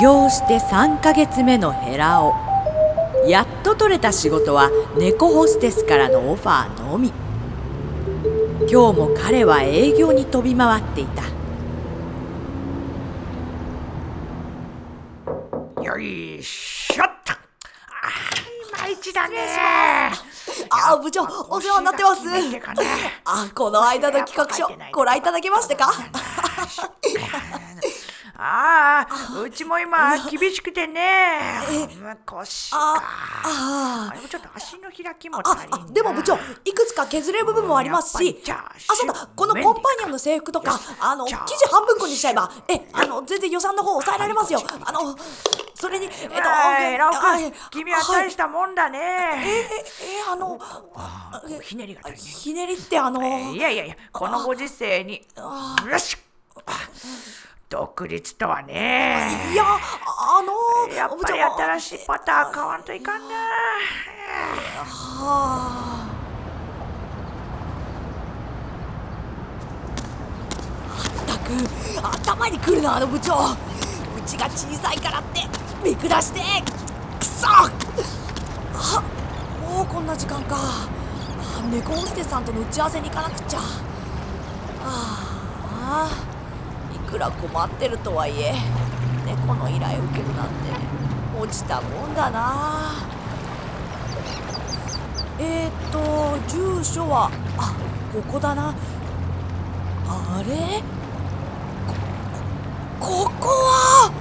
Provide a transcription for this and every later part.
起業して3ヶ月目のヘラオやっと取れた仕事は猫ホステスからのオファーのみ。今日も彼は営業に飛び回っていた。よいしょっと。あーいまいちだね。あ部長お世話になってます。あこの間の企画書ご覧いただけましたか？ああ、うちも今厳しくてね。腰か。ああれもちょっと足の開きもあ足りんでも部長いくつか削れる部分もありますしああそうだこのコンパニオンの制服とかあの生地半分こにしちゃえばえあの全然予算の方抑えられますよ。あのそれにえっとはい、ラオあ君、君は大したもんだえね。えあのひねりが。ひねりってあのいやいやいや、このご時世に、よし。あ独立とはね。いやあのやっぱり新しいパターン買わんといかんな。はあったく頭にくるなあの部長。うちが小さいからって見下してくそ。あもうこんな時間か。あ猫ホステスさんとの打ち合わせに行かなくっちゃ。ああ。いくら困ってるとはいえ猫の依頼を受けるなんて落ちたもんだな。えー、っと住所はあここだな。あれ？こここは？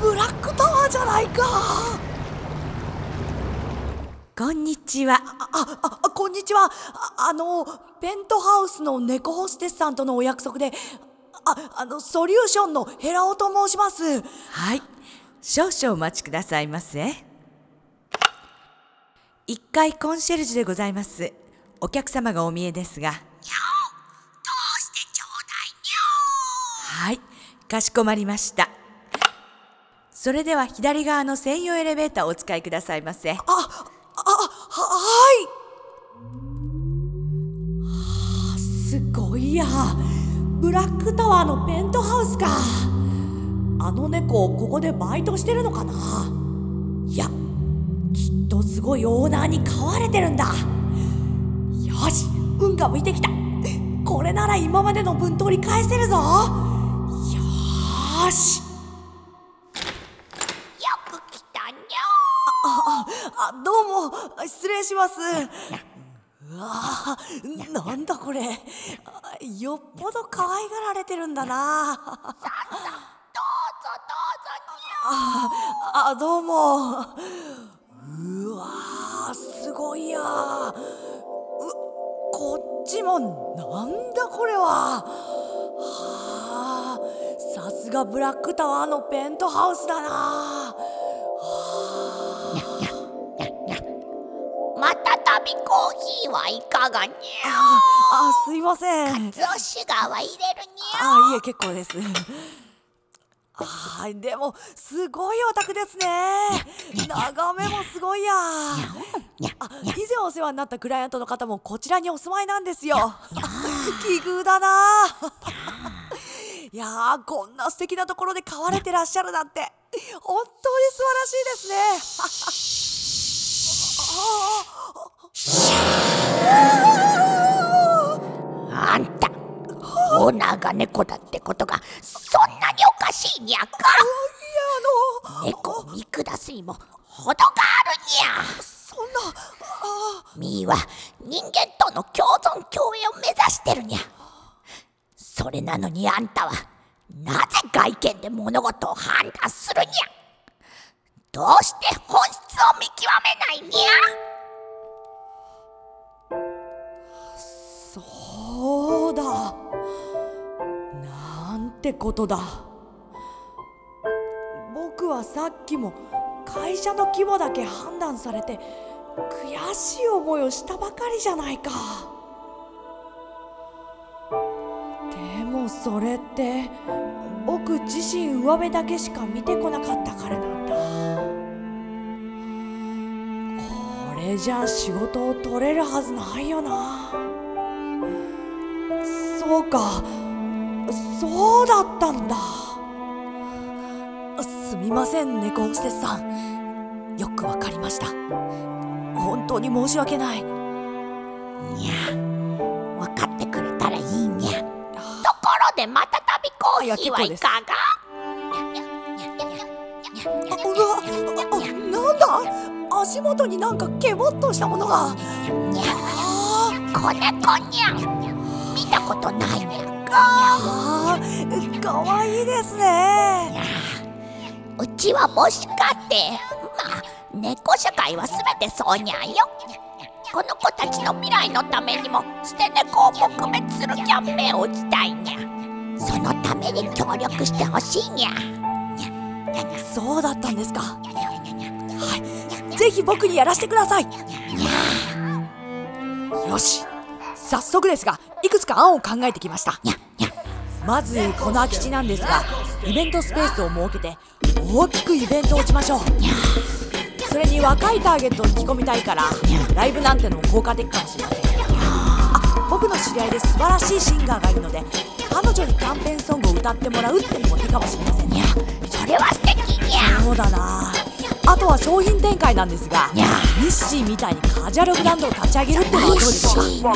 ブラックタワーじゃないか。こんにちは。あああこんにちは。ああのペントハウスの猫ホステスさんとのお約束でああのソリューションのヘラオと申します。はい。少々お待ちくださいませ。1階コンシェルジュでございます。お客様がお見えですが。はい。かしこまりました。それでは左側の専用エレベーターをお使いくださいませ。あ、クタワーのペントハウスか。あの猫、ここでバイトしてるのかないや、きっとすごいオーナーに飼われてるんだ。よし、運が向いてきた。これなら今までの分取り返せるぞ。よーし。よく来たにゃああ、どうも、失礼します。うわあ、なんだこれ。よっぽど可愛がられてるんだな。あ、あどうも。うわあ、すごいや。う、こっちも、なんだこれは。はあ、さすがブラックタワーのペントハウスだな。たたびコーヒーはいかがにあ、あすいません。ゃぞシュガーは入れるにあいえ結構です。あーでもすごいお宅ですね。眺めもすごいや。あ以前お世話になったクライアントの方もこちらにお住まいなんですよ。奇遇だな。いやーこんな素敵なところで飼われてらっしゃるなんて本当に素晴らしいですね。あんたオーナーが猫だってことがそんなにおかしいにゃか。猫を見下すにも程があるにゃ。そんなみーは人間との共存共栄を目指してるにゃ。それなのにあんたはなぜ外見で物事を判断するにゃ。どうして本質を見極めないにゃなんてことだ。僕はさっきも会社の規模だけ判断されて悔しい思いをしたばかりじゃないか。でもそれって僕自身上辺だけしか見てこなかったからなんだ。これじゃ仕事を取れるはずないよな。そうか。そうだったんだ。すみません猫ホステスさん。よくわかりました。本当に申し訳ない。にゃ分かってくれたらいいにゃところでまたたびコーヒーはいかが？うわあなんだ？足元になんかケボっとしたものが。にゃ子猫にゃ見たことないにゃあーかわいいですね。うちは母子家庭まあ猫社会は全てそうにゃよ。この子たちの未来のためにも捨て猫を撲滅するキャンペーンを打ちたいにゃ。そのために協力してほしいにゃ。そうだったんですか。はい。ぜひ僕にやらせてください。よし。早速ですがいくつか案を考えてきました。まずこの空き地なんですがイベントスペースを設けて大きくイベントを打ちましょう。それに若いターゲットを引き込みたいからライブなんてのも効果的かもしれません。あ僕の知り合いで素晴らしいシンガーがいるので彼女にキャンペーンソングを歌ってもらうってのも手かもしれません。ねそれは素敵。にゃそうだな。あとは商品展開なんですがにゃミッシーみたいにカジュアルブランドを立ち上げるってのはどうでしょうか？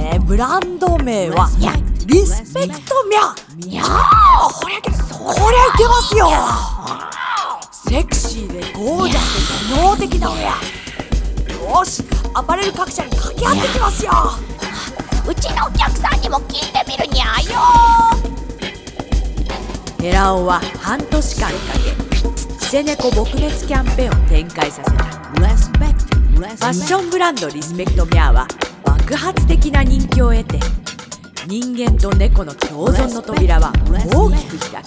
ねブランド名はリスペクトミャにゃ。こりゃいけますよ。セクシーでゴージャスで技能的なウェアよしアパレル各社に掛け合ってきますよ。うちのお客さんにも聞いてみるにゃよ。ヘラオは半年間かけシセネコ撲滅キャンペーンを展開させた。ファッションブランドリスペクトミャーは爆発的な人気を得て人間と猫の共存の扉は大きく開かれ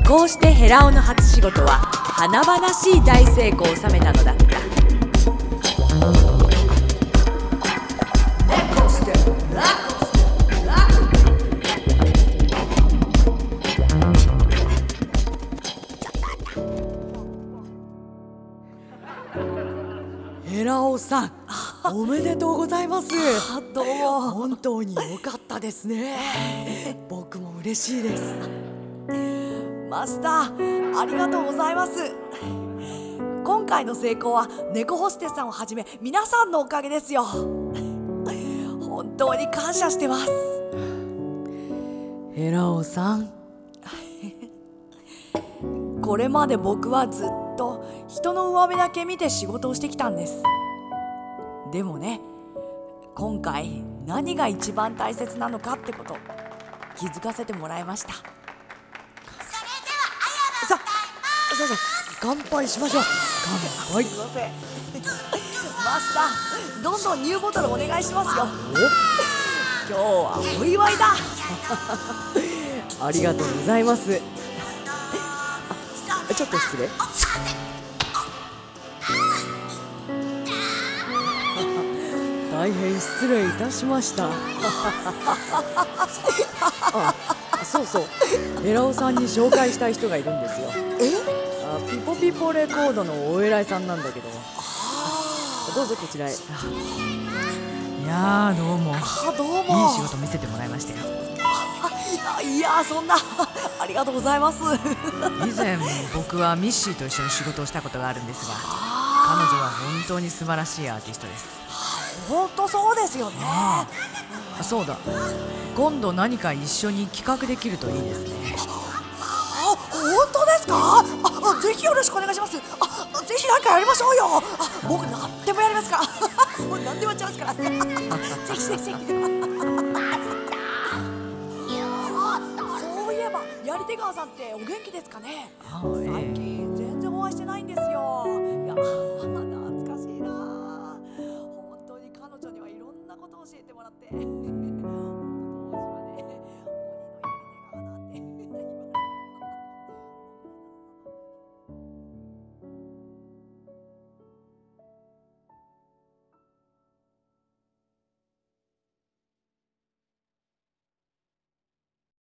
たこうしてヘラオの初仕事は華々しい大成功を収めたのだった。ヘラオさんおめでとうございます。あどうも。本当に良かったですね。僕も嬉しいです。マスターありがとうございます。今回の成功は猫ホステスさんをはじめ皆さんのおかげですよ。本当に感謝してます。ヘラオさん。これまで僕はずっと人の上辺だけ見て仕事をしてきたんですでもね今回何が一番大切なのかってこと気づかせてもらいました。ささあさあ乾杯しましょう。乾杯。すいません。マスターどんどんニューボトルお願いしますよ。今日はお祝いだ。ありがとうございます。あちょっと失礼大変失礼いたしました。あそうそう。エラオさんに紹介したい人がいるんですよ。あピポピポレコードのお偉いさんなんだけど。どうぞこちらへ。いやーどうも。あどうも。いい仕事見せてもらいましたよ。あいやそんなありがとうございます。以前僕はミッシーと一緒に仕事をしたことがあるんですが彼女は本当に素晴らしいアーティストです本当そうですよね。あそうだ。今度何か一緒に企画できるといいですね。あ本当ですか？ああぜひよろしくお願いします。あぜひ何かやりましょうよ。あ僕何でもやりますか。ら もう何でもやっちゃいますから。ぜひぜひ。ぜひそういえばやり手川さんってお元気ですかね？あ最てもらって。